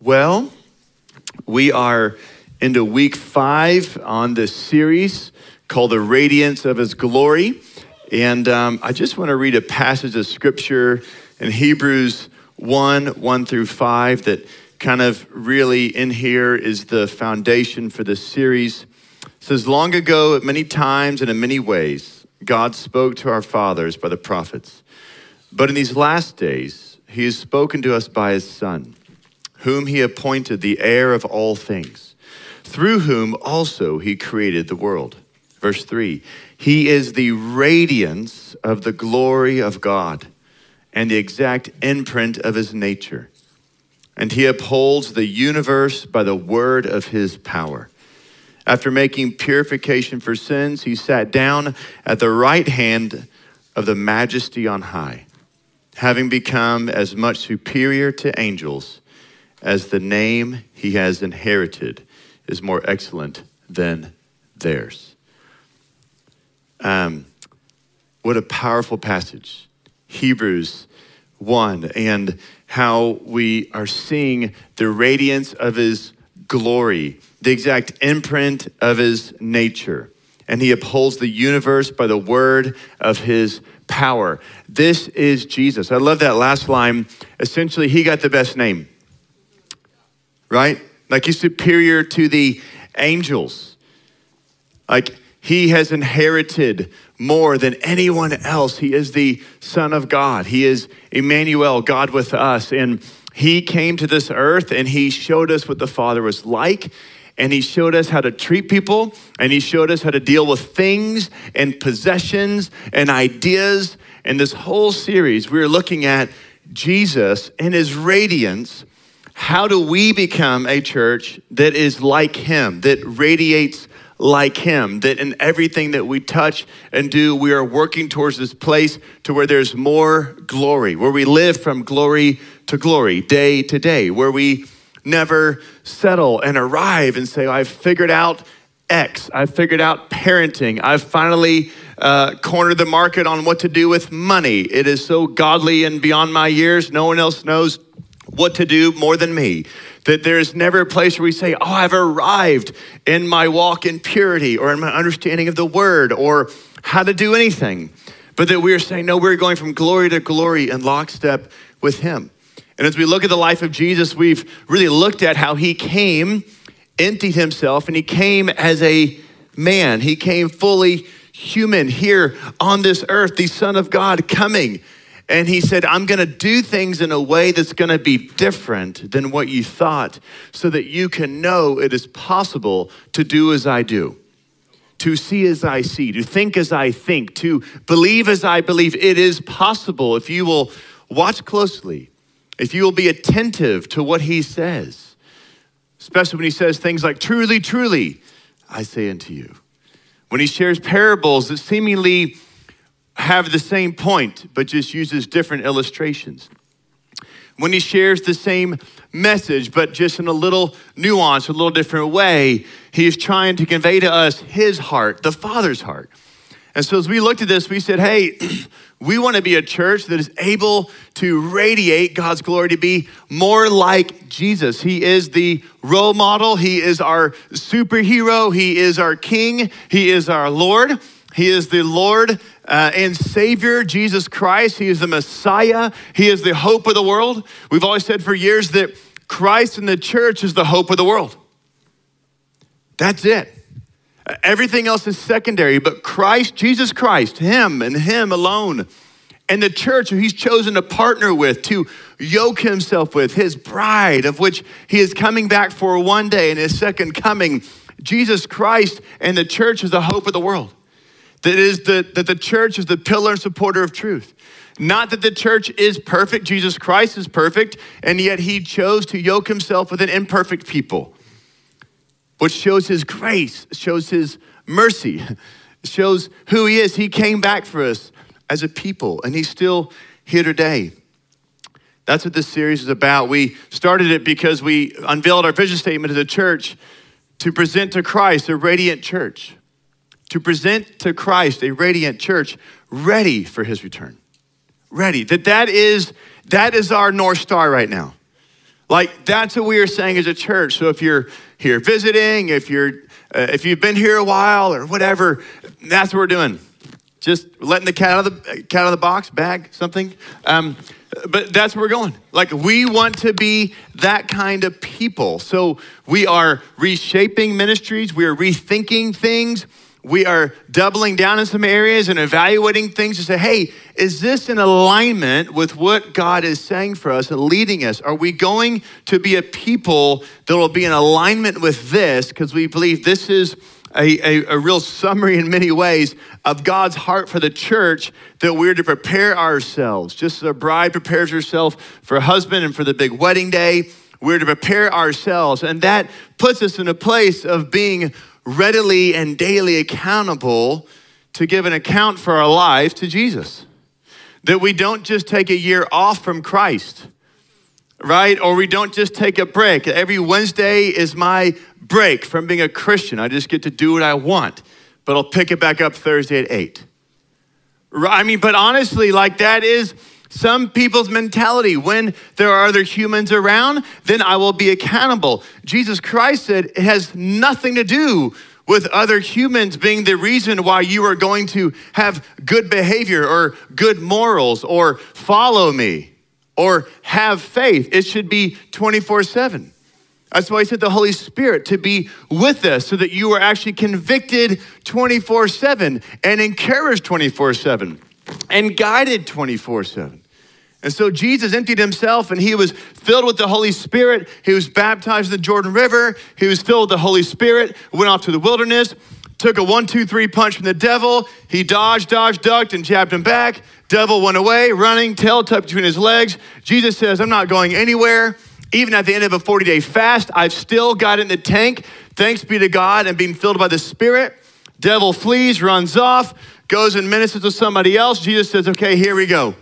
Well, we are into week five on this series called The Radiance of His Glory. And um, I just want to read a passage of scripture in Hebrews 1 1 through 5 that kind of really in here is the foundation for this series. It says, Long ago, at many times and in many ways, God spoke to our fathers by the prophets. But in these last days, He has spoken to us by His Son whom he appointed the heir of all things, through whom also he created the world. Verse 3 He is the radiance of the glory of God and the exact imprint of his nature. And he upholds the universe by the word of his power. After making purification for sins, he sat down at the right hand of the majesty on high, having become as much superior to angels as the name he has inherited is more excellent than theirs. Um, what a powerful passage. Hebrews 1, and how we are seeing the radiance of his glory, the exact imprint of his nature. And he upholds the universe by the word of his power. This is Jesus. I love that last line. Essentially, he got the best name right? Like he's superior to the angels. Like he has inherited more than anyone else. He is the Son of God. He is Emmanuel, God with us. And he came to this earth and he showed us what the Father was like. And he showed us how to treat people. And he showed us how to deal with things and possessions and ideas. And this whole series, we are looking at Jesus and his radiance how do we become a church that is like him, that radiates like him, that in everything that we touch and do, we are working towards this place to where there's more glory, where we live from glory to glory, day to day, where we never settle and arrive and say, I've figured out X, I've figured out parenting, I've finally uh, cornered the market on what to do with money. It is so godly and beyond my years, no one else knows what to do more than me. That there's never a place where we say, Oh, I've arrived in my walk in purity or in my understanding of the word or how to do anything. But that we're saying, No, we're going from glory to glory in lockstep with Him. And as we look at the life of Jesus, we've really looked at how He came, emptied Himself, and He came as a man. He came fully human here on this earth, the Son of God coming and he said, I'm going to do things in a way that's going to be different than what you thought so that you can know it is possible to do as I do, to see as I see, to think as I think, to believe as I believe. It is possible if you will watch closely, if you will be attentive to what he says, especially when he says things like, Truly, truly, I say unto you. When he shares parables that seemingly have the same point, but just uses different illustrations. When he shares the same message, but just in a little nuance, a little different way, he is trying to convey to us his heart, the Father's heart. And so as we looked at this, we said, hey, we want to be a church that is able to radiate God's glory, to be more like Jesus. He is the role model, He is our superhero, He is our King, He is our Lord. He is the Lord uh, and Savior, Jesus Christ. He is the Messiah. He is the hope of the world. We've always said for years that Christ and the church is the hope of the world. That's it. Everything else is secondary, but Christ, Jesus Christ, Him and Him alone, and the church who He's chosen to partner with, to yoke Himself with, His bride, of which He is coming back for one day in His second coming. Jesus Christ and the church is the hope of the world. That is the, that the church is the pillar and supporter of truth. Not that the church is perfect, Jesus Christ is perfect, and yet he chose to yoke himself with an imperfect people, which shows his grace, shows his mercy, shows who he is. He came back for us as a people, and he's still here today. That's what this series is about. We started it because we unveiled our vision statement as a church to present to Christ a radiant church to present to Christ a radiant church ready for his return. Ready. That that is that is our north star right now. Like that's what we are saying as a church. So if you're here visiting, if you're uh, if you've been here a while or whatever, that's what we're doing. Just letting the cat out of the cat out of the box, bag something. Um, but that's where we're going. Like we want to be that kind of people. So we are reshaping ministries. We are rethinking things we are doubling down in some areas and evaluating things to say, hey, is this in alignment with what God is saying for us and leading us? Are we going to be a people that will be in alignment with this? Because we believe this is a, a, a, real summary in many ways of God's heart for the church that we're to prepare ourselves. Just as a bride prepares herself for a husband and for the big wedding day, we're to prepare ourselves. And that puts us in a place of being readily and daily accountable to give an account for our life to Jesus. That we don't just take a year off from Christ, right? Or we don't just take a break. Every Wednesday is my break from being a Christian. I just get to do what I want, but I'll pick it back up Thursday at 8. I mean, but honestly, like that is some people's mentality. When there are other humans around, then I will be accountable. Jesus Christ said it has nothing to do with other humans being the reason why you are going to have good behavior or good morals or follow me or have faith. It should be 24 7. That's why he said the Holy Spirit to be with us so that you are actually convicted 24 7 and encouraged 24 7 and guided 24 7. And so Jesus emptied himself and he was filled with the Holy Spirit. He was baptized in the Jordan River. He was filled with the Holy Spirit, went off to the wilderness, took a one, two, three punch from the devil. He dodged, dodged, ducked, and jabbed him back. Devil went away, running, tail tucked between his legs. Jesus says, I'm not going anywhere. Even at the end of a 40 day fast, I've still got in the tank. Thanks be to God and being filled by the Spirit. Devil flees, runs off goes and ministers to somebody else. Jesus says, okay, here we go.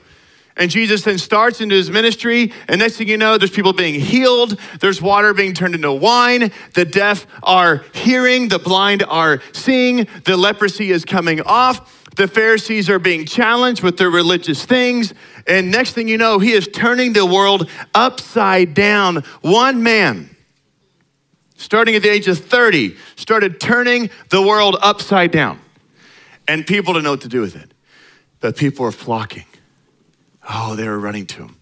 And Jesus then starts into his ministry. And next thing you know, there's people being healed. There's water being turned into wine. The deaf are hearing. The blind are seeing. The leprosy is coming off. The Pharisees are being challenged with their religious things. And next thing you know, he is turning the world upside down. One man, starting at the age of 30, started turning the world upside down and people to know what to do with it. But people were flocking. Oh, they were running to him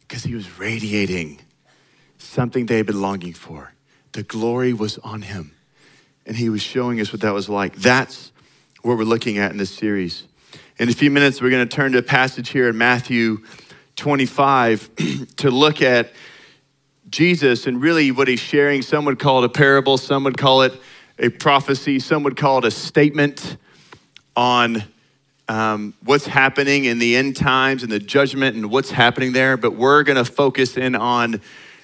because he was radiating something they had been longing for. The glory was on him. And he was showing us what that was like. That's what we're looking at in this series. In a few minutes, we're going to turn to a passage here in Matthew 25 to look at Jesus and really what he's sharing. Some would call it a parable, some would call it a prophecy, some would call it a statement on um, what's happening in the end times and the judgment and what's happening there, but we're going to focus in on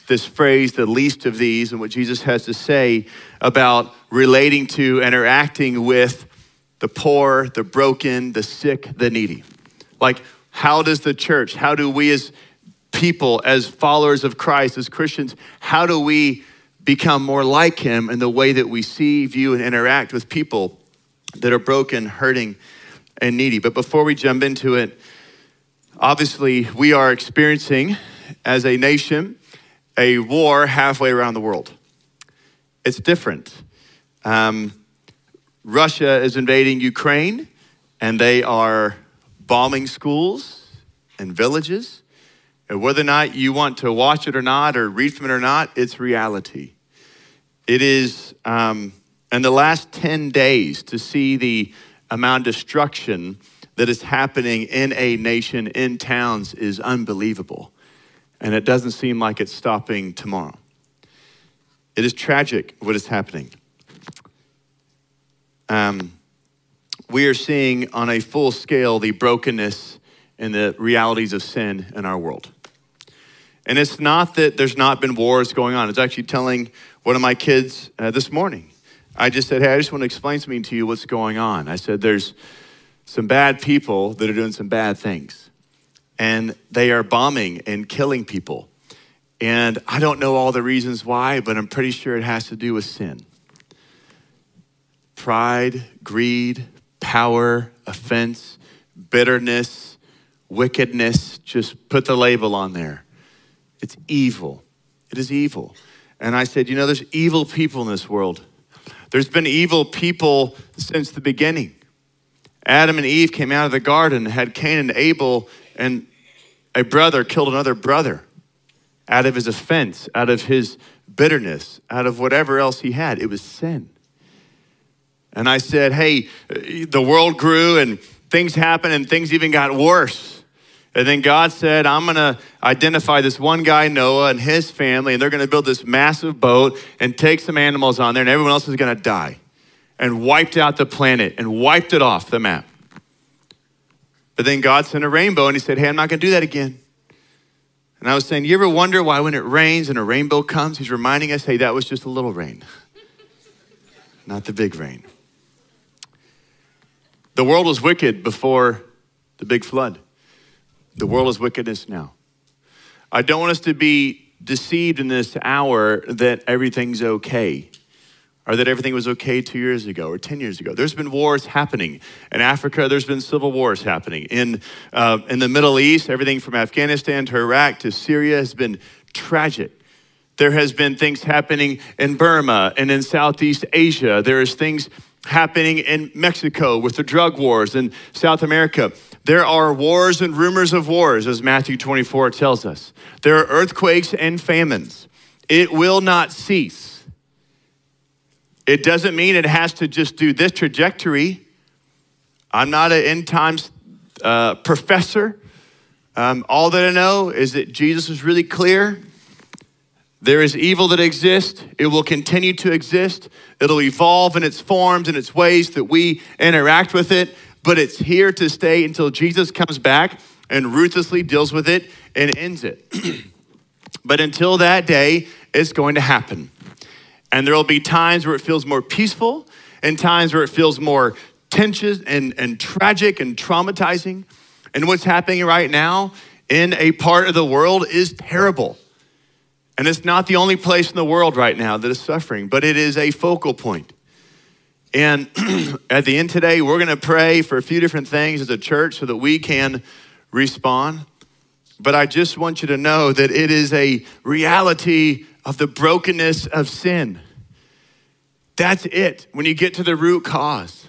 this phrase, the least of these, and what Jesus has to say about relating to, interacting with the poor, the broken, the sick, the needy. Like, how does the church, how do we as people, as followers of Christ, as Christians, how do we become more like Him in the way that we see, view, and interact with people that are broken, hurting, and needy. But before we jump into it, obviously, we are experiencing, as a nation, a war halfway around the world. It's different. Um, Russia is invading Ukraine, and they are bombing schools and villages. And whether or not you want to watch it or not, or read from it or not, it's reality. It is. Um, in the last 10 days to see the amount of destruction that is happening in a nation, in towns, is unbelievable. And it doesn't seem like it's stopping tomorrow. It is tragic what is happening. Um, we are seeing on a full scale the brokenness and the realities of sin in our world. And it's not that there's not been wars going on. It's actually telling one of my kids uh, this morning I just said, hey, I just want to explain something to you what's going on. I said, there's some bad people that are doing some bad things, and they are bombing and killing people. And I don't know all the reasons why, but I'm pretty sure it has to do with sin pride, greed, power, offense, bitterness, wickedness. Just put the label on there. It's evil. It is evil. And I said, You know, there's evil people in this world. There's been evil people since the beginning. Adam and Eve came out of the garden, had Cain and Abel, and a brother killed another brother out of his offense, out of his bitterness, out of whatever else he had. It was sin. And I said, Hey, the world grew and things happened and things even got worse. And then God said, I'm going to identify this one guy, Noah, and his family, and they're going to build this massive boat and take some animals on there, and everyone else is going to die. And wiped out the planet and wiped it off the map. But then God sent a rainbow, and He said, Hey, I'm not going to do that again. And I was saying, You ever wonder why when it rains and a rainbow comes, He's reminding us, Hey, that was just a little rain, not the big rain. The world was wicked before the big flood. The world is wickedness now. I don't want us to be deceived in this hour that everything's okay or that everything was okay two years ago or 10 years ago. There's been wars happening. In Africa, there's been civil wars happening. In, uh, in the Middle East, everything from Afghanistan to Iraq to Syria has been tragic. There has been things happening in Burma and in Southeast Asia. There is things happening in Mexico with the drug wars in South America. There are wars and rumors of wars, as Matthew 24 tells us. There are earthquakes and famines. It will not cease. It doesn't mean it has to just do this trajectory. I'm not an end times uh, professor. Um, all that I know is that Jesus is really clear. There is evil that exists. It will continue to exist. It'll evolve in its forms and its ways that we interact with it but it's here to stay until Jesus comes back and ruthlessly deals with it and ends it. but until that day, it's going to happen. And there will be times where it feels more peaceful and times where it feels more tension and, and tragic and traumatizing. And what's happening right now in a part of the world is terrible. And it's not the only place in the world right now that is suffering, but it is a focal point. And at the end today, we're going to pray for a few different things as a church so that we can respond. But I just want you to know that it is a reality of the brokenness of sin. That's it when you get to the root cause.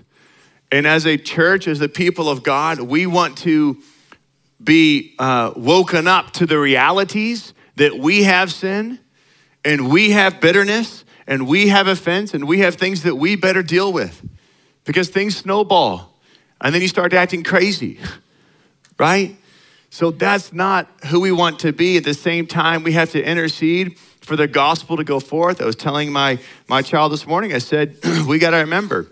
And as a church, as the people of God, we want to be uh, woken up to the realities that we have sin and we have bitterness and we have offense and we have things that we better deal with because things snowball and then you start acting crazy, right? So that's not who we want to be. At the same time, we have to intercede for the gospel to go forth. I was telling my, my child this morning, I said, we got to remember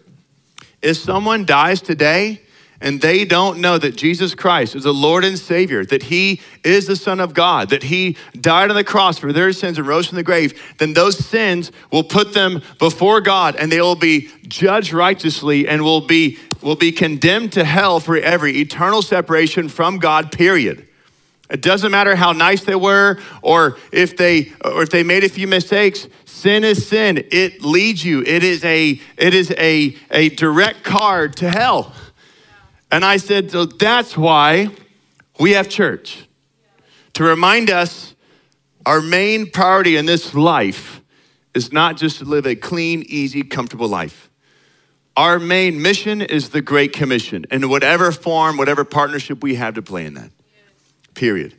if someone dies today, and they don't know that Jesus Christ is the Lord and Savior, that He is the Son of God, that He died on the cross for their sins and rose from the grave, then those sins will put them before God and they will be judged righteously and will be, will be condemned to hell for every eternal separation from God, period. It doesn't matter how nice they were or if they or if they made a few mistakes. Sin is sin. It leads you. It is a it is a, a direct card to hell. And I said, so that's why we have church to remind us our main priority in this life is not just to live a clean, easy, comfortable life. Our main mission is the Great Commission in whatever form, whatever partnership we have to play in that. Period.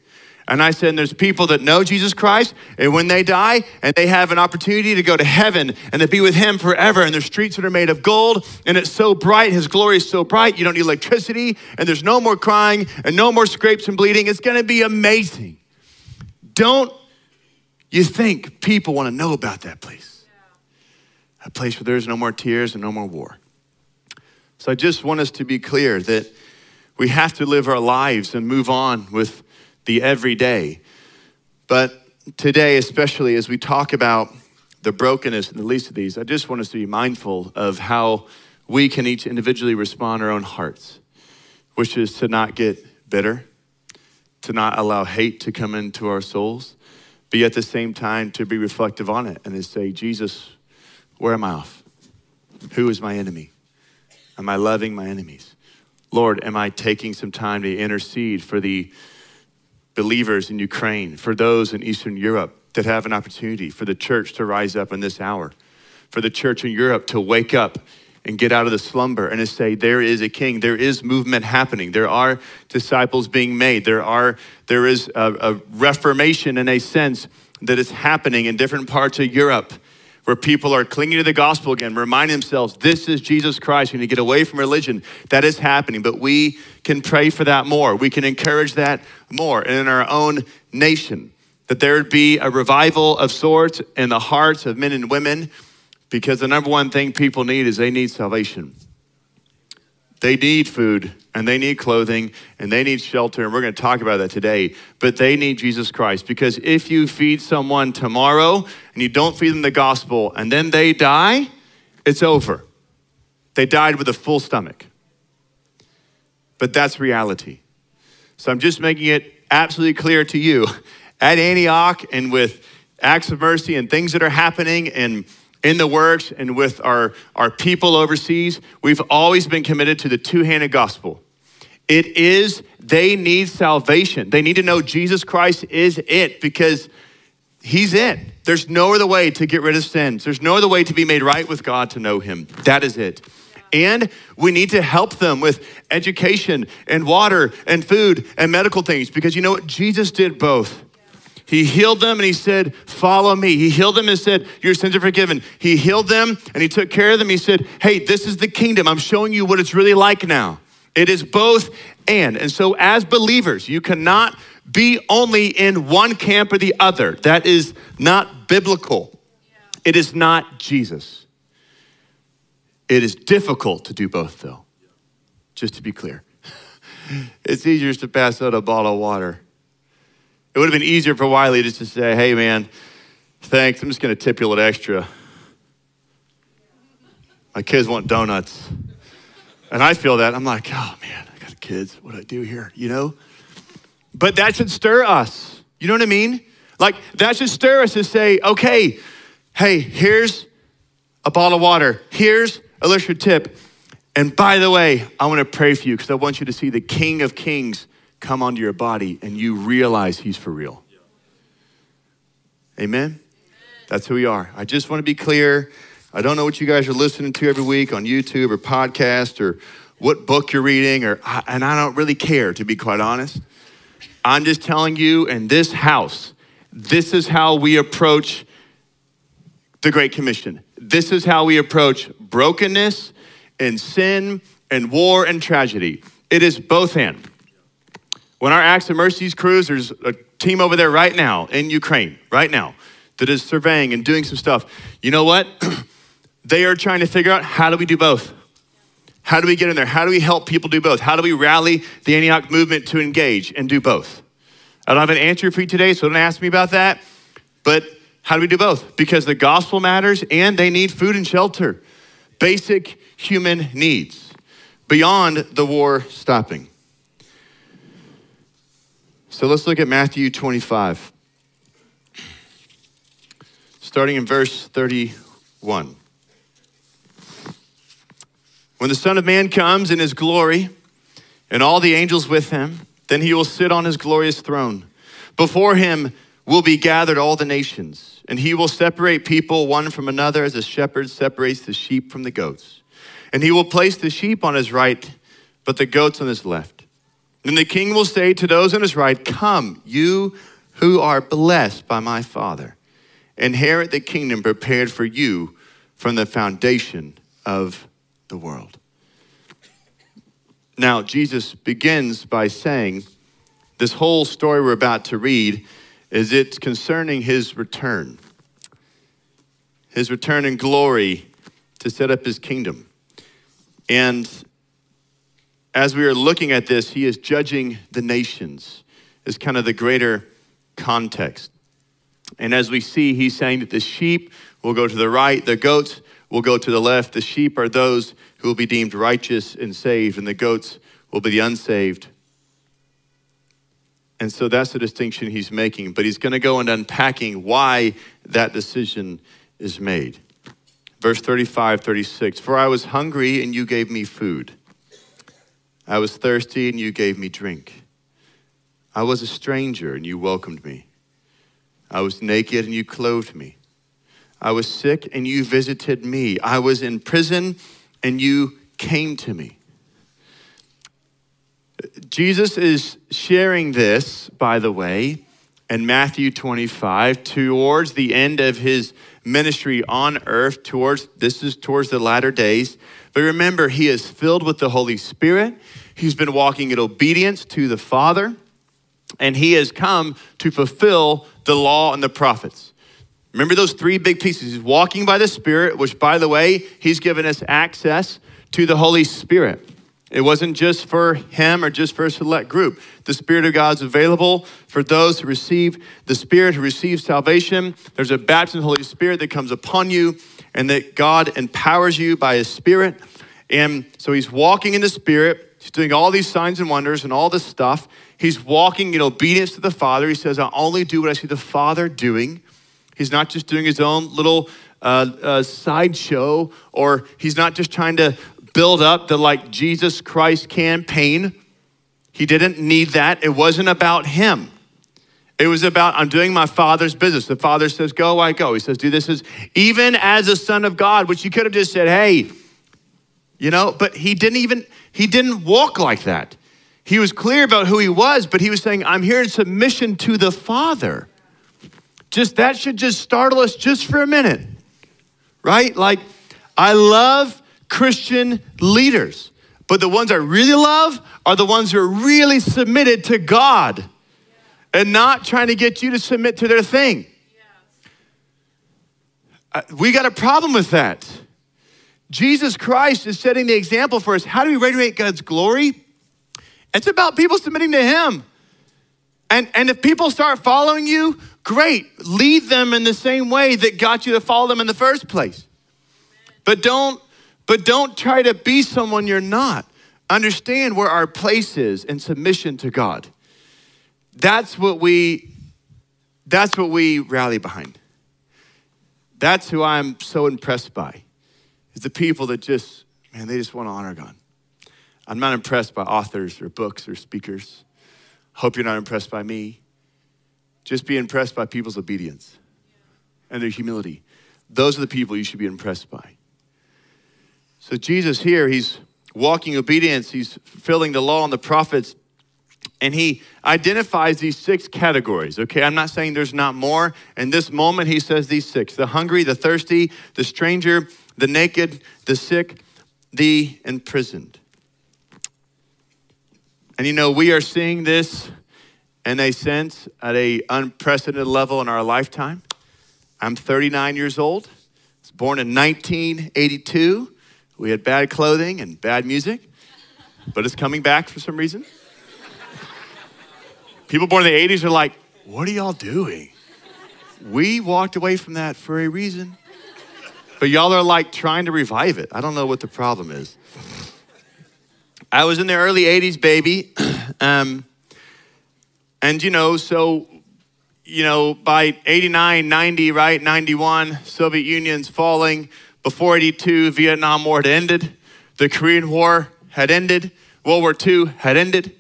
And I said, there's people that know Jesus Christ, and when they die, and they have an opportunity to go to heaven and to be with Him forever, and there's streets that are made of gold, and it's so bright, His glory is so bright, you don't need electricity, and there's no more crying, and no more scrapes and bleeding. It's gonna be amazing. Don't you think people wanna know about that place? A place where there's no more tears and no more war. So I just want us to be clear that we have to live our lives and move on with the everyday. But today, especially as we talk about the brokenness and the least of these, I just want us to be mindful of how we can each individually respond our own hearts, which is to not get bitter, to not allow hate to come into our souls, but at the same time to be reflective on it and to say, Jesus, where am I off? Who is my enemy? Am I loving my enemies? Lord, am I taking some time to intercede for the believers in Ukraine, for those in Eastern Europe that have an opportunity for the church to rise up in this hour, for the church in Europe to wake up and get out of the slumber and to say there is a king. There is movement happening. There are disciples being made. There are there is a, a reformation in a sense that is happening in different parts of europe where people are clinging to the gospel again, reminding themselves, this is Jesus Christ. We need to get away from religion. That is happening, but we can pray for that more. We can encourage that more. And in our own nation, that there would be a revival of sorts in the hearts of men and women, because the number one thing people need is they need salvation. They need food and they need clothing and they need shelter. And we're going to talk about that today. But they need Jesus Christ because if you feed someone tomorrow and you don't feed them the gospel and then they die, it's over. They died with a full stomach. But that's reality. So I'm just making it absolutely clear to you at Antioch and with acts of mercy and things that are happening and in the works and with our, our people overseas, we've always been committed to the two handed gospel. It is, they need salvation. They need to know Jesus Christ is it because he's it. There's no other way to get rid of sins. There's no other way to be made right with God to know him. That is it. And we need to help them with education and water and food and medical things because you know what? Jesus did both. He healed them and he said, Follow me. He healed them and said, Your sins are forgiven. He healed them and he took care of them. He said, Hey, this is the kingdom. I'm showing you what it's really like now. It is both and. And so, as believers, you cannot be only in one camp or the other. That is not biblical. It is not Jesus. It is difficult to do both, though, just to be clear. it's easier to pass out a bottle of water it would have been easier for Wiley just to say, hey, man, thanks. I'm just going to tip you a little extra. My kids want donuts. And I feel that. I'm like, oh, man, I got kids. What do I do here? You know? But that should stir us. You know what I mean? Like, that should stir us to say, okay, hey, here's a bottle of water. Here's a little tip. And by the way, I want to pray for you because I want you to see the King of Kings come onto your body and you realize he's for real. Amen? That's who we are. I just want to be clear. I don't know what you guys are listening to every week on YouTube or podcast or what book you're reading, or and I don't really care to be quite honest. I'm just telling you in this house, this is how we approach the Great Commission. This is how we approach brokenness and sin and war and tragedy. It is both and. When our Acts of Mercies crews, there's a team over there right now in Ukraine, right now, that is surveying and doing some stuff. You know what? they are trying to figure out how do we do both? How do we get in there? How do we help people do both? How do we rally the Antioch movement to engage and do both? I don't have an answer for you today, so don't ask me about that. But how do we do both? Because the gospel matters and they need food and shelter, basic human needs beyond the war stopping. So let's look at Matthew 25, starting in verse 31. When the Son of Man comes in his glory and all the angels with him, then he will sit on his glorious throne. Before him will be gathered all the nations, and he will separate people one from another as a shepherd separates the sheep from the goats. And he will place the sheep on his right, but the goats on his left. And the king will say to those on his right, Come, you who are blessed by my Father, inherit the kingdom prepared for you from the foundation of the world. Now, Jesus begins by saying, This whole story we're about to read is it's concerning his return, his return in glory to set up his kingdom. And as we are looking at this, he is judging the nations, is kind of the greater context. And as we see, he's saying that the sheep will go to the right, the goats will go to the left. The sheep are those who will be deemed righteous and saved, and the goats will be the unsaved. And so that's the distinction he's making. But he's going to go into unpacking why that decision is made. Verse 35, 36 For I was hungry, and you gave me food. I was thirsty and you gave me drink. I was a stranger and you welcomed me. I was naked and you clothed me. I was sick and you visited me. I was in prison and you came to me. Jesus is sharing this, by the way, in Matthew 25 towards the end of his ministry on earth towards this is towards the latter days but remember he is filled with the holy spirit. He's been walking in obedience to the father and he has come to fulfill the law and the prophets. Remember those three big pieces. He's walking by the spirit which by the way he's given us access to the holy spirit it wasn't just for him or just for a select group. The Spirit of God is available for those who receive the Spirit, who receive salvation. There's a baptism of the Holy Spirit that comes upon you, and that God empowers you by His Spirit. And so he's walking in the Spirit. He's doing all these signs and wonders and all this stuff. He's walking in obedience to the Father. He says, I only do what I see the Father doing. He's not just doing his own little uh, uh, sideshow, or he's not just trying to build up the like Jesus Christ campaign. He didn't need that. It wasn't about him. It was about, I'm doing my father's business. The father says, Go, I go. He says, Do this as even as a son of God, which you could have just said, Hey, you know, but he didn't even, he didn't walk like that. He was clear about who he was, but he was saying, I'm here in submission to the Father. Just that should just startle us just for a minute, right? Like, I love Christian leaders. But the ones I really love are the ones who are really submitted to God and not trying to get you to submit to their thing. Uh, we got a problem with that. Jesus Christ is setting the example for us. How do we radiate God's glory? It's about people submitting to Him. And, and if people start following you, great. Lead them in the same way that got you to follow them in the first place. But don't but don't try to be someone you're not. Understand where our place is in submission to God. That's what we that's what we rally behind. That's who I'm so impressed by. Is the people that just man, they just want to honor God. I'm not impressed by authors or books or speakers. Hope you're not impressed by me. Just be impressed by people's obedience and their humility. Those are the people you should be impressed by. So, Jesus here, he's walking obedience, he's fulfilling the law and the prophets, and he identifies these six categories. Okay, I'm not saying there's not more. In this moment, he says these six the hungry, the thirsty, the stranger, the naked, the sick, the imprisoned. And you know, we are seeing this in a sense at a unprecedented level in our lifetime. I'm 39 years old. I was born in 1982. We had bad clothing and bad music, but it's coming back for some reason. People born in the 80s are like, what are y'all doing? We walked away from that for a reason. But y'all are like trying to revive it. I don't know what the problem is. I was in the early 80s, baby. um, and, you know, so, you know, by 89, 90, right? 91, Soviet Union's falling. Before 82, Vietnam War had ended. The Korean War had ended. World War II had ended,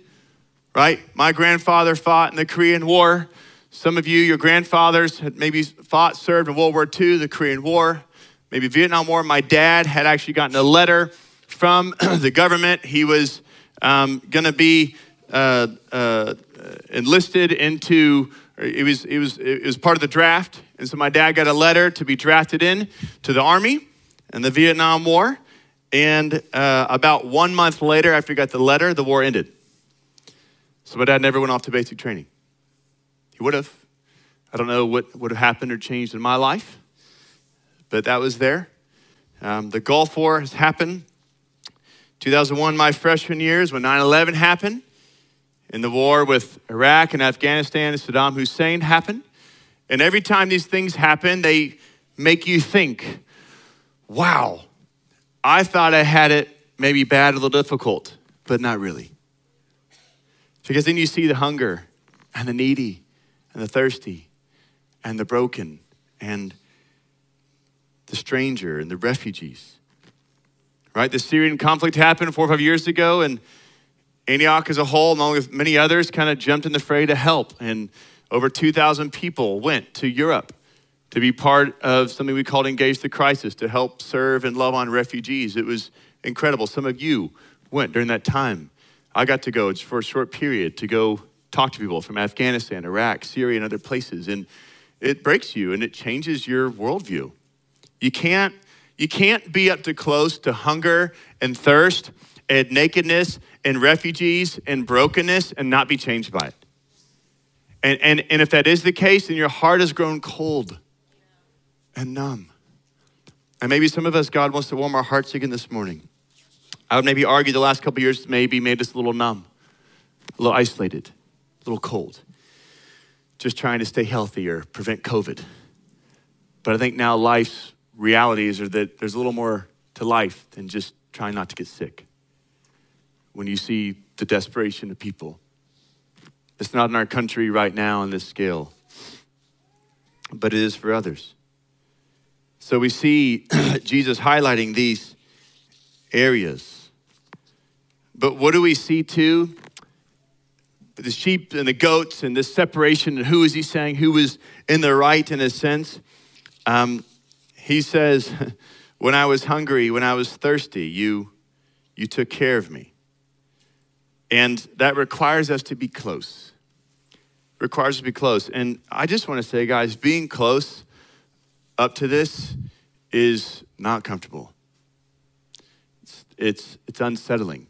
right? My grandfather fought in the Korean War. Some of you, your grandfathers had maybe fought, served in World War II, the Korean War, maybe Vietnam War. My dad had actually gotten a letter from the government. He was um, going to be uh, uh, enlisted into, it was, it, was, it was part of the draft. And so my dad got a letter to be drafted in to the Army in the Vietnam War. And uh, about one month later, after he got the letter, the war ended. So my dad never went off to basic training. He would have. I don't know what would have happened or changed in my life, but that was there. Um, the Gulf War has happened. 2001, my freshman years, when 9 11 happened, and the war with Iraq and Afghanistan and Saddam Hussein happened. And every time these things happen, they make you think wow, I thought I had it maybe bad, a little difficult, but not really. Because then you see the hunger and the needy and the thirsty and the broken and the stranger and the refugees. Right? The Syrian conflict happened four or five years ago, and Antioch as a whole, along with many others, kind of jumped in the fray to help. And over 2,000 people went to Europe to be part of something we called Engage the Crisis to help serve and love on refugees. It was incredible. Some of you went during that time. I got to go for a short period to go talk to people from Afghanistan, Iraq, Syria, and other places. And it breaks you and it changes your worldview. You can't, you can't be up to close to hunger and thirst and nakedness and refugees and brokenness and not be changed by it. And, and, and if that is the case, then your heart has grown cold and numb. And maybe some of us, God wants to warm our hearts again this morning. I would maybe argue the last couple years maybe made us a little numb, a little isolated, a little cold, just trying to stay healthy or prevent COVID. But I think now life's realities are that there's a little more to life than just trying not to get sick. When you see the desperation of people, it's not in our country right now on this scale, but it is for others. So we see Jesus highlighting these areas. But what do we see too? The sheep and the goats and this separation, and who is he saying? Who was in the right in a sense? Um, he says, When I was hungry, when I was thirsty, you, you took care of me. And that requires us to be close. Requires us to be close. And I just want to say, guys, being close up to this is not comfortable. It's, it's, it's unsettling.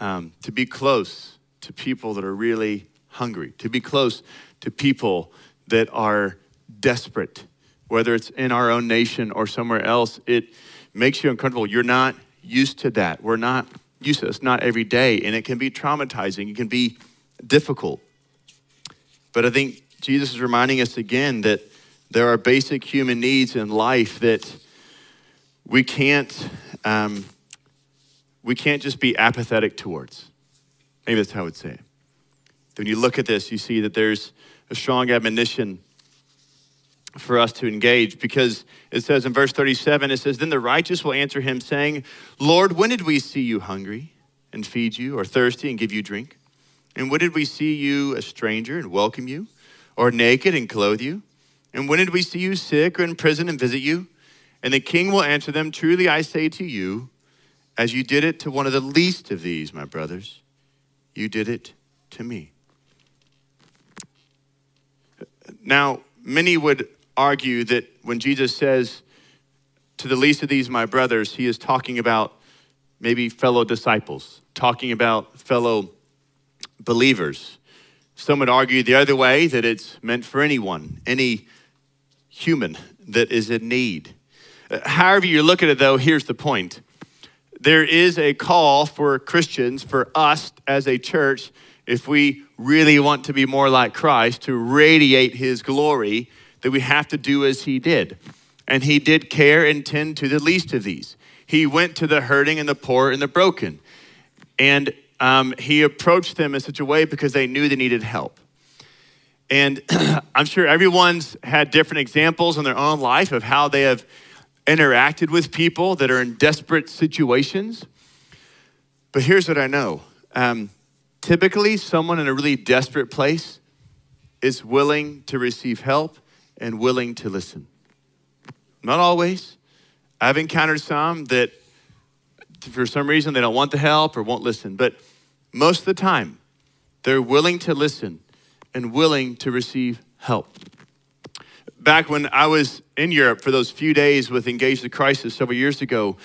Um, to be close to people that are really hungry, to be close to people that are desperate, whether it's in our own nation or somewhere else, it makes you uncomfortable. You're not used to that. We're not used to this, not every day, and it can be traumatizing, it can be difficult. But I think Jesus is reminding us again that there are basic human needs in life that we can't um, we can't just be apathetic towards. Maybe that's how I would say it. When you look at this, you see that there's a strong admonition for us to engage because it says in verse 37 it says then the righteous will answer him saying lord when did we see you hungry and feed you or thirsty and give you drink and when did we see you a stranger and welcome you or naked and clothe you and when did we see you sick or in prison and visit you? And the king will answer them Truly I say to you, as you did it to one of the least of these, my brothers, you did it to me. Now, many would argue that when Jesus says, to the least of these, my brothers, he is talking about maybe fellow disciples, talking about fellow believers. Some would argue the other way that it's meant for anyone, any human that is in need. Uh, however, you look at it, though, here's the point there is a call for Christians, for us as a church, if we really want to be more like Christ, to radiate his glory, that we have to do as he did. And he did care and tend to the least of these. He went to the hurting and the poor and the broken. And um, he approached them in such a way because they knew they needed help. And I'm sure everyone's had different examples in their own life of how they have interacted with people that are in desperate situations. But here's what I know um, typically, someone in a really desperate place is willing to receive help and willing to listen. Not always. I've encountered some that, for some reason, they don't want the help or won't listen. But most of the time, they're willing to listen and willing to receive help. Back when I was in Europe for those few days with Engage the Crisis several years ago,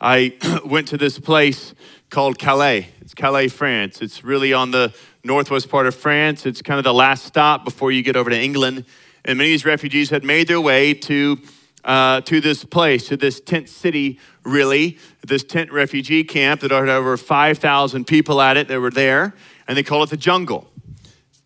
I went to this place called Calais. It's Calais, France. It's really on the northwest part of France. It's kind of the last stop before you get over to England. And many of these refugees had made their way to, uh, to this place, to this tent city, really, this tent refugee camp that had over 5,000 people at it that were there. And they call it the jungle.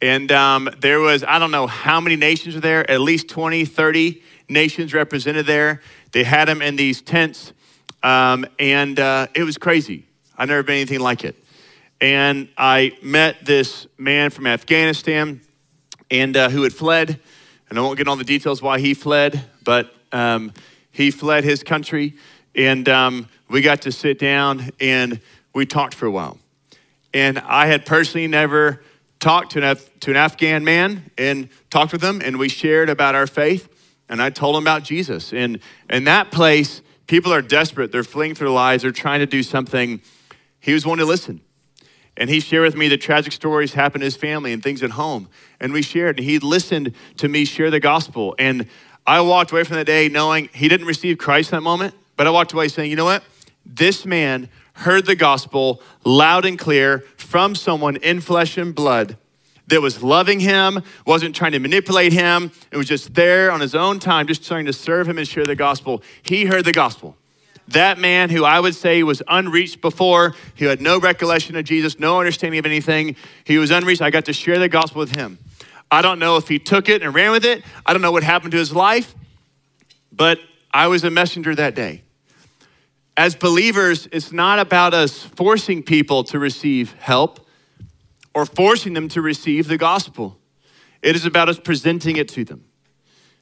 And um, there was, I don't know how many nations were there, at least 20, 30 nations represented there. They had them in these tents, um, and uh, it was crazy. I've never been anything like it. And I met this man from Afghanistan and uh, who had fled. And I won't get all the details why he fled, but um, he fled his country. And um, we got to sit down and we talked for a while. And I had personally never talked to an, Af- to an Afghan man and talked with him, and we shared about our faith. And I told him about Jesus. And in that place, people are desperate. They're fleeing for their lives. They're trying to do something. He was willing to listen. And he shared with me the tragic stories happened to his family and things at home. And we shared, and he listened to me share the gospel. And I walked away from that day knowing he didn't receive Christ in that moment, but I walked away saying, you know what? This man heard the gospel loud and clear from someone in flesh and blood that was loving him, wasn't trying to manipulate him, it was just there on his own time, just trying to serve him and share the gospel. He heard the gospel. That man who I would say was unreached before, who had no recollection of Jesus, no understanding of anything, he was unreached. I got to share the gospel with him. I don't know if he took it and ran with it. I don't know what happened to his life, but I was a messenger that day. As believers, it's not about us forcing people to receive help or forcing them to receive the gospel. It is about us presenting it to them.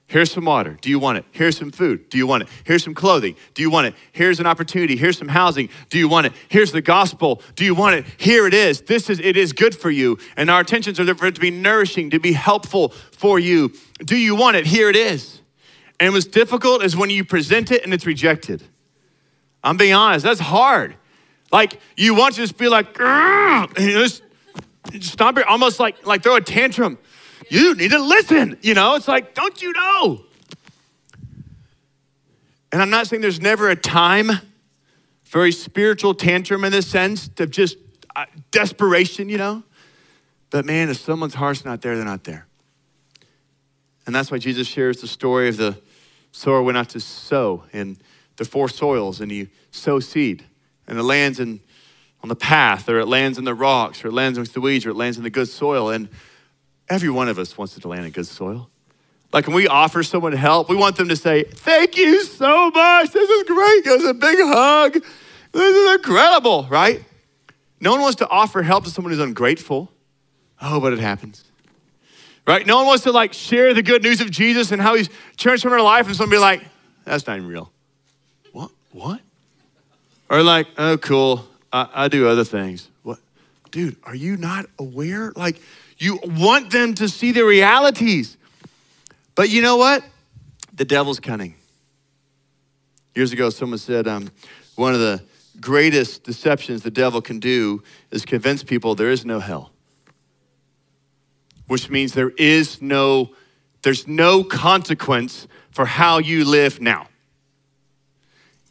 Here's some water. Do you want it? Here's some food. Do you want it? Here's some clothing. Do you want it? Here's an opportunity. Here's some housing. Do you want it? Here's the gospel. Do you want it? Here it is. This is it is good for you. And our intentions are there for it to be nourishing, to be helpful for you. Do you want it? Here it is. And what's difficult is when you present it and it's rejected. I'm being honest, that's hard. Like you want to just be like, and just stomp it, almost like like throw a tantrum. You need to listen. You know, it's like, don't you know? And I'm not saying there's never a time for a spiritual tantrum in this sense of just uh, desperation, you know. But man, if someone's heart's not there, they're not there. And that's why Jesus shares the story of the sower went out to sow in the four soils, and you sow seed, and it lands in on the path, or it lands in the rocks, or it lands amongst the weeds, or it lands in the good soil. And every one of us wants it to land in good soil. Like when we offer someone help, we want them to say, Thank you so much. This is great. Give us a big hug. This is incredible, right? No one wants to offer help to someone who's ungrateful. Oh, but it happens. Right? No one wants to like share the good news of Jesus and how he's transformed our life and someone be like, that's not even real. What? Or like, oh, cool. I, I do other things. What? Dude, are you not aware? Like, you want them to see the realities. But you know what? The devil's cunning. Years ago, someone said um, one of the greatest deceptions the devil can do is convince people there is no hell, which means there is no, there's no consequence for how you live now.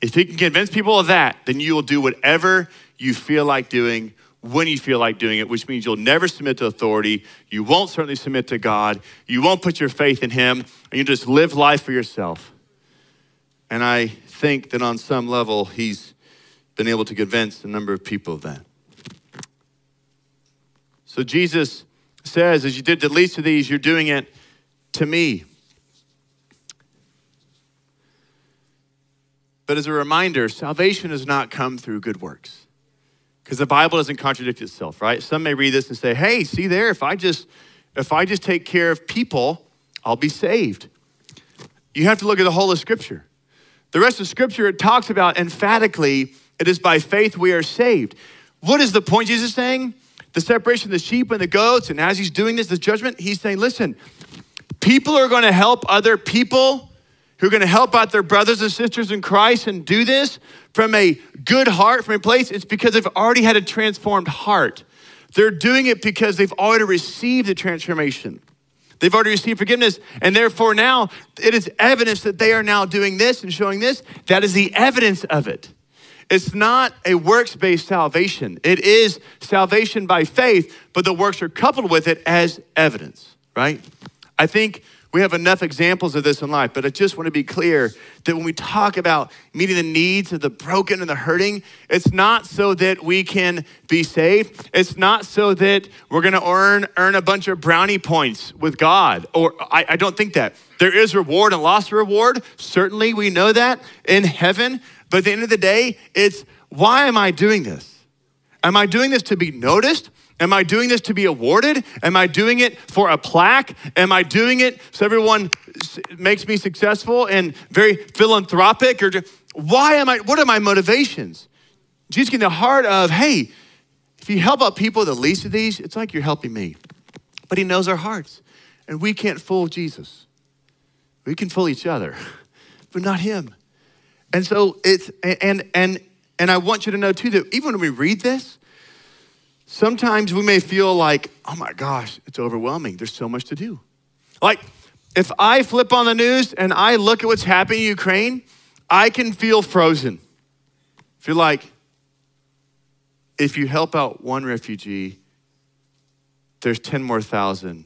If he can convince people of that, then you will do whatever you feel like doing when you feel like doing it, which means you'll never submit to authority. You won't certainly submit to God. You won't put your faith in Him, and you just live life for yourself. And I think that on some level, He's been able to convince a number of people of that. So Jesus says, as you did the least of these, you're doing it to me. But as a reminder, salvation has not come through good works. Because the Bible doesn't contradict itself, right? Some may read this and say, hey, see there, if I just if I just take care of people, I'll be saved. You have to look at the whole of Scripture. The rest of Scripture it talks about emphatically, it is by faith we are saved. What is the point Jesus is saying? The separation of the sheep and the goats, and as he's doing this, the judgment, he's saying, listen, people are going to help other people who are going to help out their brothers and sisters in Christ and do this from a good heart, from a place, it's because they've already had a transformed heart. They're doing it because they've already received the transformation. They've already received forgiveness, and therefore now it is evidence that they are now doing this and showing this. That is the evidence of it. It's not a works based salvation, it is salvation by faith, but the works are coupled with it as evidence, right? I think we have enough examples of this in life, but I just want to be clear that when we talk about meeting the needs of the broken and the hurting, it's not so that we can be saved. It's not so that we're going to earn earn a bunch of brownie points with God. Or I, I don't think that. There is reward and loss of reward. Certainly, we know that in heaven. But at the end of the day, it's why am I doing this? Am I doing this to be noticed? Am I doing this to be awarded? Am I doing it for a plaque? Am I doing it so everyone makes me successful and very philanthropic? Or why am I, what are my motivations? Jesus getting the heart of, hey, if you help out people, the least of these, it's like you're helping me. But he knows our hearts. And we can't fool Jesus. We can fool each other, but not him. And so it's, and, and, and I want you to know too that even when we read this, sometimes we may feel like, oh my gosh, it's overwhelming. There's so much to do. Like, if I flip on the news and I look at what's happening in Ukraine, I can feel frozen. Feel like if you help out one refugee, there's 10 more thousand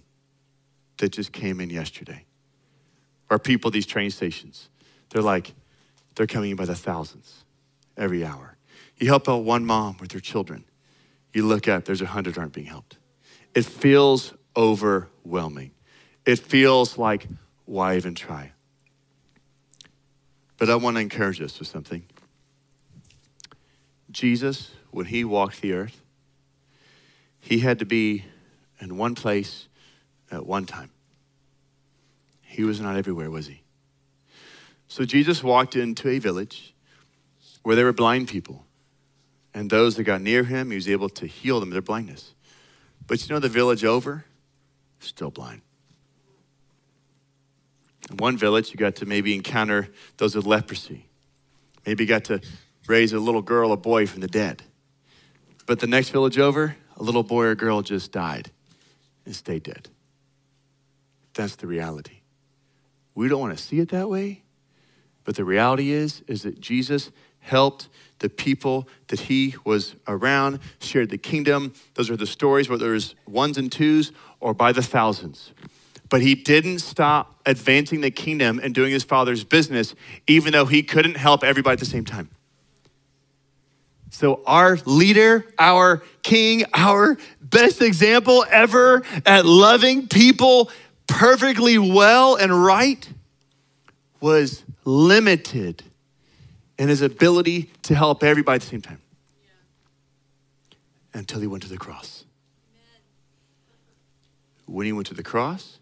that just came in yesterday. Or people these train stations. They're like, they're coming in by the thousands every hour. You help out one mom with her children. You look up, there's a hundred aren't being helped. It feels overwhelming. It feels like, why even try? But I want to encourage us with something. Jesus, when he walked the earth, he had to be in one place at one time. He was not everywhere, was he? So Jesus walked into a village where there were blind people. And those that got near him, he was able to heal them of their blindness. But you know, the village over, still blind. In one village, you got to maybe encounter those with leprosy. Maybe you got to raise a little girl or boy from the dead. But the next village over, a little boy or girl just died and stayed dead. That's the reality. We don't want to see it that way, but the reality is is that Jesus helped the people that he was around, shared the kingdom. Those are the stories, whether it was ones and twos or by the thousands. But he didn't stop advancing the kingdom and doing his father's business, even though he couldn't help everybody at the same time. So, our leader, our king, our best example ever at loving people perfectly well and right was limited in his ability to help everybody at the same time yeah. until he went to the cross. Amen. When he went to the cross,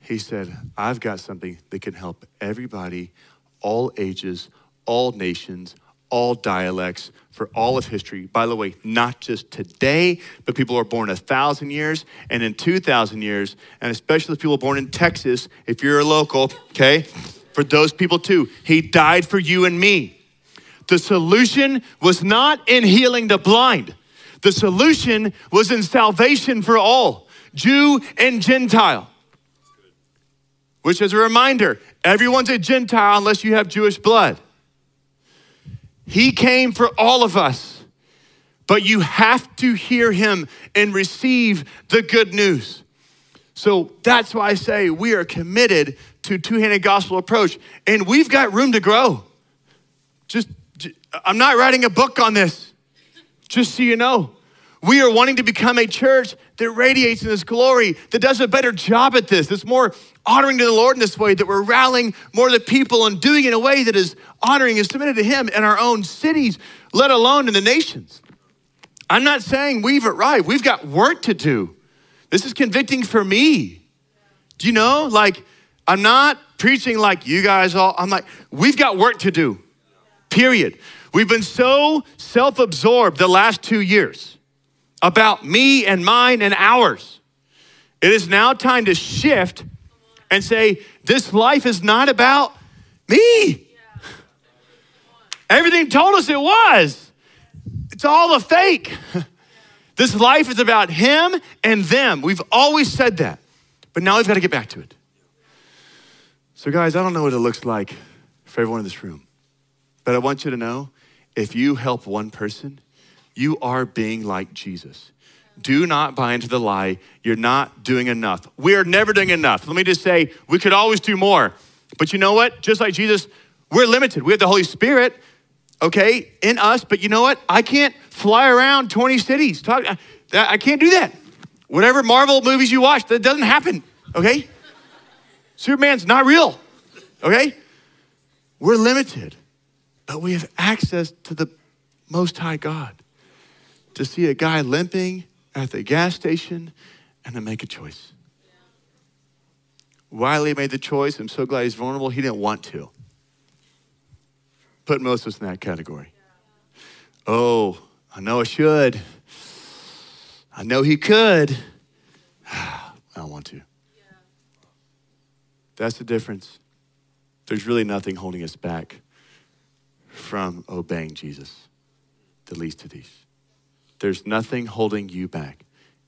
he said, I've got something that can help everybody, all ages, all nations, all dialects, for all of history. By the way, not just today, but people are born a thousand years and in 2,000 years, and especially the people born in Texas, if you're a local, okay? For those people too. He died for you and me. The solution was not in healing the blind, the solution was in salvation for all, Jew and Gentile. Which is a reminder everyone's a Gentile unless you have Jewish blood. He came for all of us, but you have to hear him and receive the good news. So that's why I say we are committed to two-handed gospel approach and we've got room to grow. Just I'm not writing a book on this. Just so you know. We are wanting to become a church that radiates in this glory, that does a better job at this, that's more honoring to the Lord in this way, that we're rallying more of the people and doing it in a way that is honoring and submitted to Him in our own cities, let alone in the nations. I'm not saying we've arrived, we've got work to do. This is convicting for me. Do you know? Like, I'm not preaching like you guys all, I'm like, we've got work to do, period. We've been so self absorbed the last two years about me and mine and ours. It is now time to shift and say, this life is not about me. Everything told us it was. It's all a fake. This life is about him and them. We've always said that. But now we've got to get back to it. So, guys, I don't know what it looks like for everyone in this room. But I want you to know if you help one person, you are being like Jesus. Do not buy into the lie. You're not doing enough. We are never doing enough. Let me just say, we could always do more. But you know what? Just like Jesus, we're limited. We have the Holy Spirit, okay, in us. But you know what? I can't fly around 20 cities. Talk, I can't do that. Whatever Marvel movies you watch, that doesn't happen, okay? Superman's not real, okay? We're limited, but we have access to the Most High God to see a guy limping at the gas station and to make a choice. Wiley made the choice. I'm so glad he's vulnerable. He didn't want to. Put most of us in that category. Oh, I know I should. I know he could. I don't want to. That's the difference. There's really nothing holding us back from obeying Jesus, the least of these. There's nothing holding you back.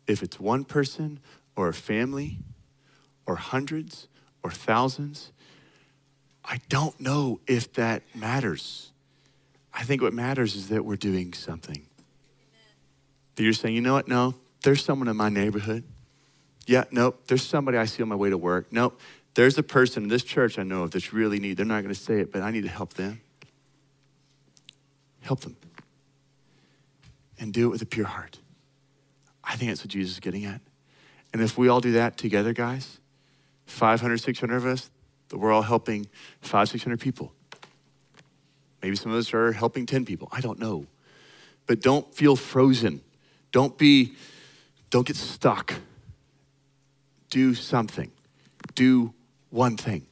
If it's one person or a family or hundreds or thousands, I don't know if that matters. I think what matters is that we're doing something. That you're saying, you know what? No, there's someone in my neighborhood. Yeah, nope. There's somebody I see on my way to work. Nope. There's a person in this church I know of that's really need. They're not going to say it, but I need to help them. Help them. And do it with a pure heart. I think that's what Jesus is getting at. And if we all do that together, guys, 500, 600 of us, that we're all helping five, 600 people. Maybe some of us are helping 10 people. I don't know. But don't feel frozen. Don't be, don't get stuck. Do something. Do one thing.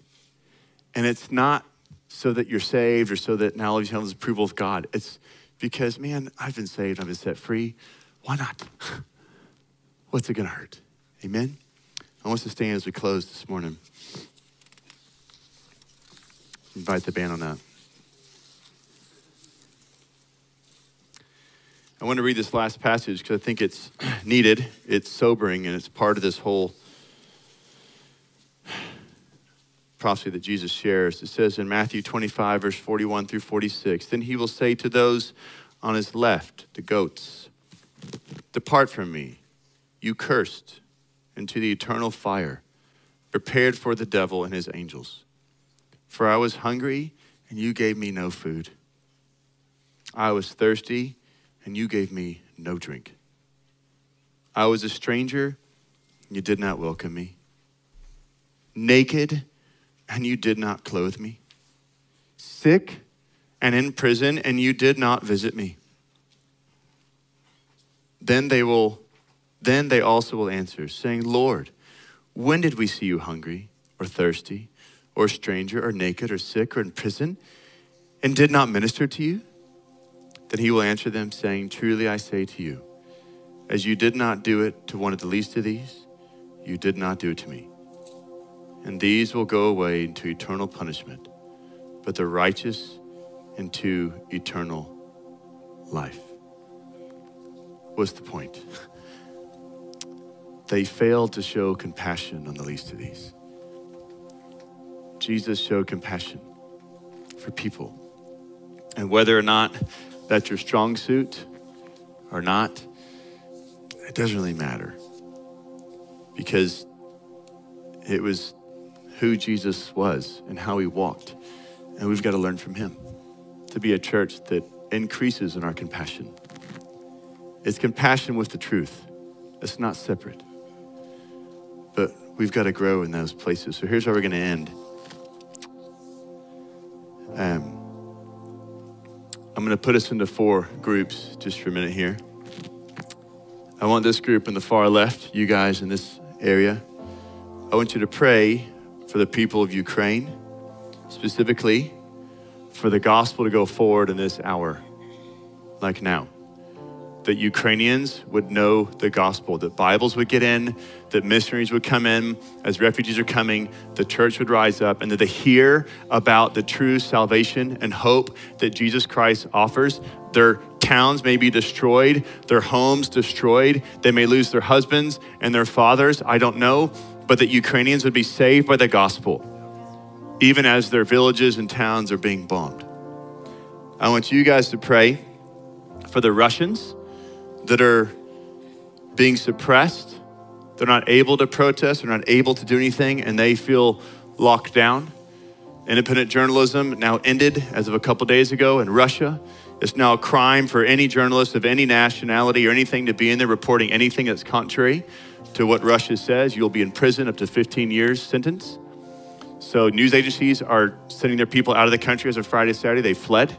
And it's not so that you're saved or so that now all you have is approval of God. It's because, man, I've been saved, I've been set free. Why not? What's it going to hurt? Amen? I want us to stand as we close this morning. Invite the band on up. I want to read this last passage because I think it's needed, it's sobering, and it's part of this whole prophecy that Jesus shares. It says in Matthew 25, verse 41 through 46 Then he will say to those on his left, the goats, Depart from me, you cursed, into the eternal fire, prepared for the devil and his angels. For I was hungry, and you gave me no food. I was thirsty, and you gave me no drink. I was a stranger, and you did not welcome me. Naked, and you did not clothe me. Sick and in prison, and you did not visit me. Then they will then they also will answer, saying, Lord, when did we see you hungry or thirsty or stranger or naked or sick or in prison and did not minister to you? Then he will answer them, saying, Truly I say to you, as you did not do it to one of the least of these, you did not do it to me and these will go away into eternal punishment, but the righteous into eternal life. What's the point? they failed to show compassion on the least of these. Jesus showed compassion for people. And whether or not that's your strong suit or not, it doesn't really matter. Because it was who Jesus was and how he walked. And we've got to learn from him to be a church that increases in our compassion. It's compassion with the truth, it's not separate. But we've got to grow in those places. So here's how we're going to end. Um, I'm going to put us into four groups just for a minute here. I want this group in the far left, you guys in this area. I want you to pray for the people of Ukraine, specifically for the gospel to go forward in this hour, like now. That Ukrainians would know the gospel, that Bibles would get in, that missionaries would come in as refugees are coming, the church would rise up, and that they hear about the true salvation and hope that Jesus Christ offers. Their towns may be destroyed, their homes destroyed, they may lose their husbands and their fathers. I don't know but that Ukrainians would be saved by the gospel, even as their villages and towns are being bombed. I want you guys to pray for the Russians that are being suppressed. They're not able to protest, they're not able to do anything, and they feel locked down. Independent journalism now ended as of a couple days ago in Russia. It's now a crime for any journalist of any nationality or anything to be in there reporting anything that's contrary to what Russia says. You'll be in prison up to 15 years sentence. So news agencies are sending their people out of the country as of Friday, Saturday. They fled.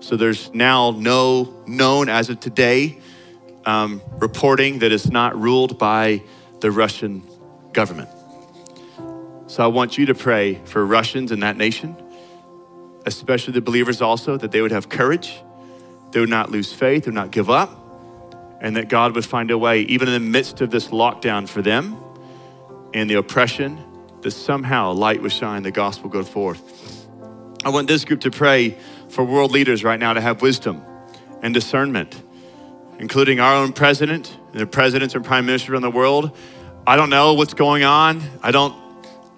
So there's now no known as of today um, reporting that it's not ruled by the Russian government. So I want you to pray for Russians in that nation, especially the believers also, that they would have courage, they would not lose faith, they would not give up, and that God would find a way, even in the midst of this lockdown for them and the oppression, that somehow light would shine, the gospel go forth. I want this group to pray for world leaders right now to have wisdom and discernment, including our own president and the presidents and prime ministers around the world. I don't know what's going on. I don't,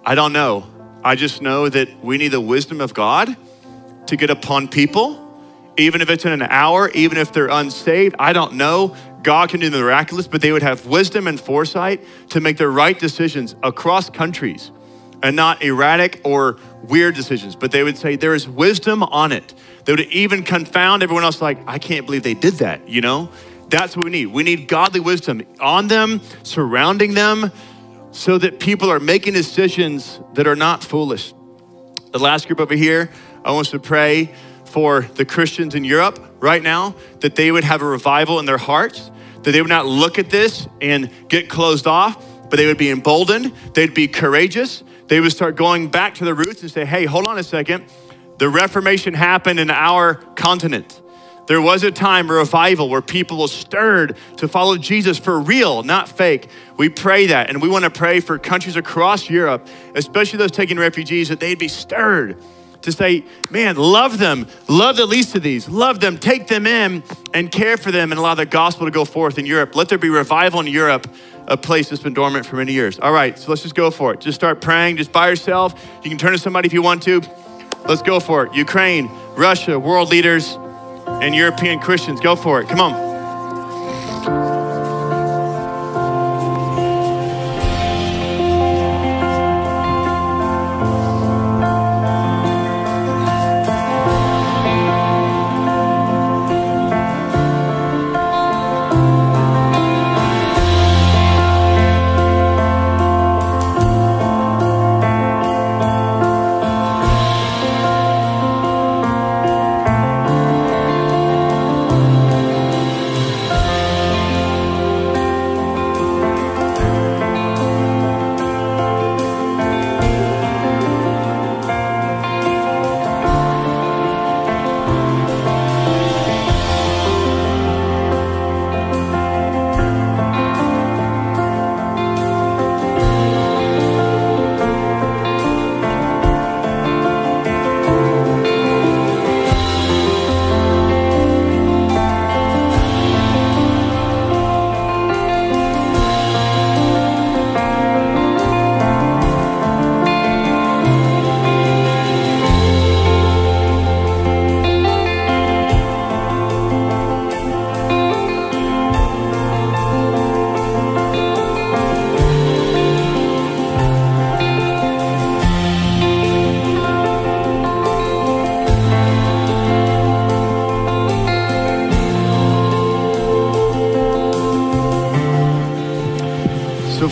I don't know. I just know that we need the wisdom of God to get upon people, even if it's in an hour, even if they're unsaved. I don't know. God can do the miraculous, but they would have wisdom and foresight to make the right decisions across countries and not erratic or weird decisions, but they would say there is wisdom on it. They would even confound everyone else, like, I can't believe they did that, you know? That's what we need. We need godly wisdom on them, surrounding them, so that people are making decisions that are not foolish. The last group over here, I want us to pray for the Christians in Europe right now that they would have a revival in their hearts, that they would not look at this and get closed off, but they would be emboldened, they'd be courageous, they would start going back to the roots and say, hey, hold on a second. The Reformation happened in our continent. There was a time, a revival, where people were stirred to follow Jesus for real, not fake. We pray that, and we want to pray for countries across Europe, especially those taking refugees, that they'd be stirred to say, man, love them, love the least of these, love them, take them in and care for them and allow the gospel to go forth in Europe. Let there be revival in Europe, a place that's been dormant for many years. All right, so let's just go for it. Just start praying, just by yourself. You can turn to somebody if you want to. Let's go for it. Ukraine, Russia, world leaders, and European Christians. Go for it. Come on.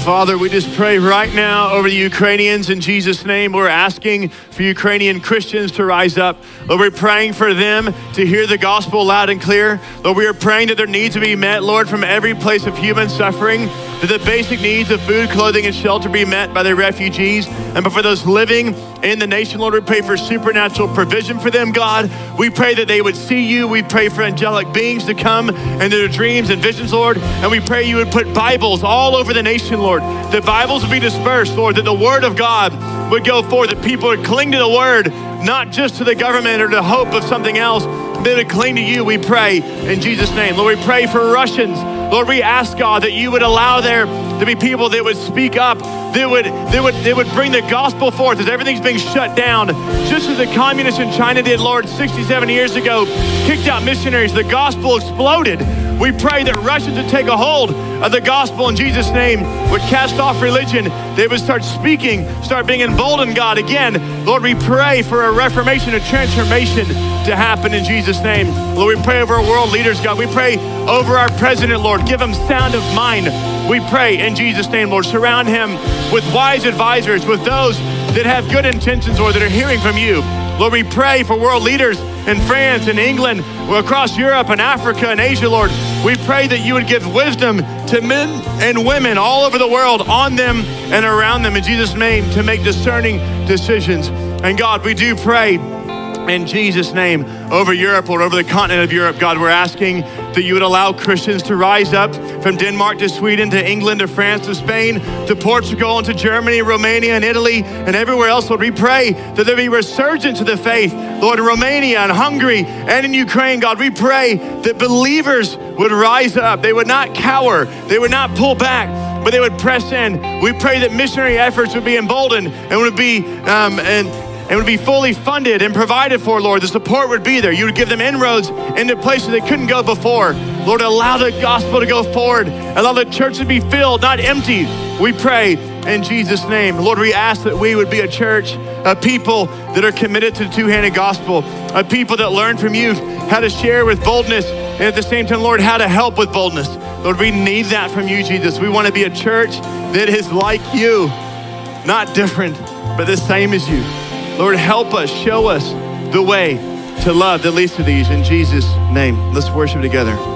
Father, we just pray right now over the Ukrainians in Jesus' name. We're asking for Ukrainian Christians to rise up. Lord, we're praying for them to hear the gospel loud and clear. Lord, we are praying that their needs will be met, Lord, from every place of human suffering, that the basic needs of food, clothing, and shelter be met by the refugees. And for those living in the nation, Lord, we pray for supernatural provision for them, God. We pray that they would see you. We pray for angelic beings to come and their dreams and visions, Lord. And we pray you would put Bibles all over the nation, Lord. The Bibles would be dispersed, Lord, that the word of God would go forth, that people would cling to the word, not just to the government or the hope of something else, they would cling to you, we pray in Jesus' name. Lord, we pray for Russians. Lord, we ask God that you would allow there to be people that would speak up, that would, that would, that would bring the gospel forth as everything's being shut down. Just as the communists in China did, Lord, 67 years ago, kicked out missionaries, the gospel exploded. We pray that Russians would take a hold of the gospel in Jesus' name, would cast off religion. They would start speaking, start being emboldened, God. Again, Lord, we pray for a reformation, a transformation to happen in Jesus' name. Lord, we pray over our world leaders, God. We pray over our president, Lord. Give him sound of mind. We pray in Jesus' name, Lord. Surround him with wise advisors, with those that have good intentions or that are hearing from you. Lord, we pray for world leaders in France and England, across Europe and Africa and Asia, Lord. We pray that you would give wisdom to men and women all over the world, on them and around them, in Jesus' name, to make discerning decisions. And God, we do pray in Jesus' name over Europe or over the continent of Europe. God, we're asking that you would allow Christians to rise up from Denmark to Sweden to England to France to Spain to Portugal and to Germany, Romania and Italy and everywhere else. Lord, we pray that there be resurgence of the faith, Lord, in Romania and Hungary and in Ukraine, God. We pray that believers would rise up. They would not cower, they would not pull back, but they would press in. We pray that missionary efforts would be emboldened and would be um, and and would be fully funded and provided for, Lord. The support would be there. You would give them inroads into places they couldn't go before. Lord, allow the gospel to go forward. Allow the church to be filled, not empty. We pray in Jesus' name. Lord, we ask that we would be a church, a people that are committed to the two handed gospel, a people that learn from you how to share with boldness, and at the same time, Lord, how to help with boldness. Lord, we need that from you, Jesus. We want to be a church that is like you, not different, but the same as you. Lord, help us, show us the way to love that leads to these. In Jesus' name, let's worship together.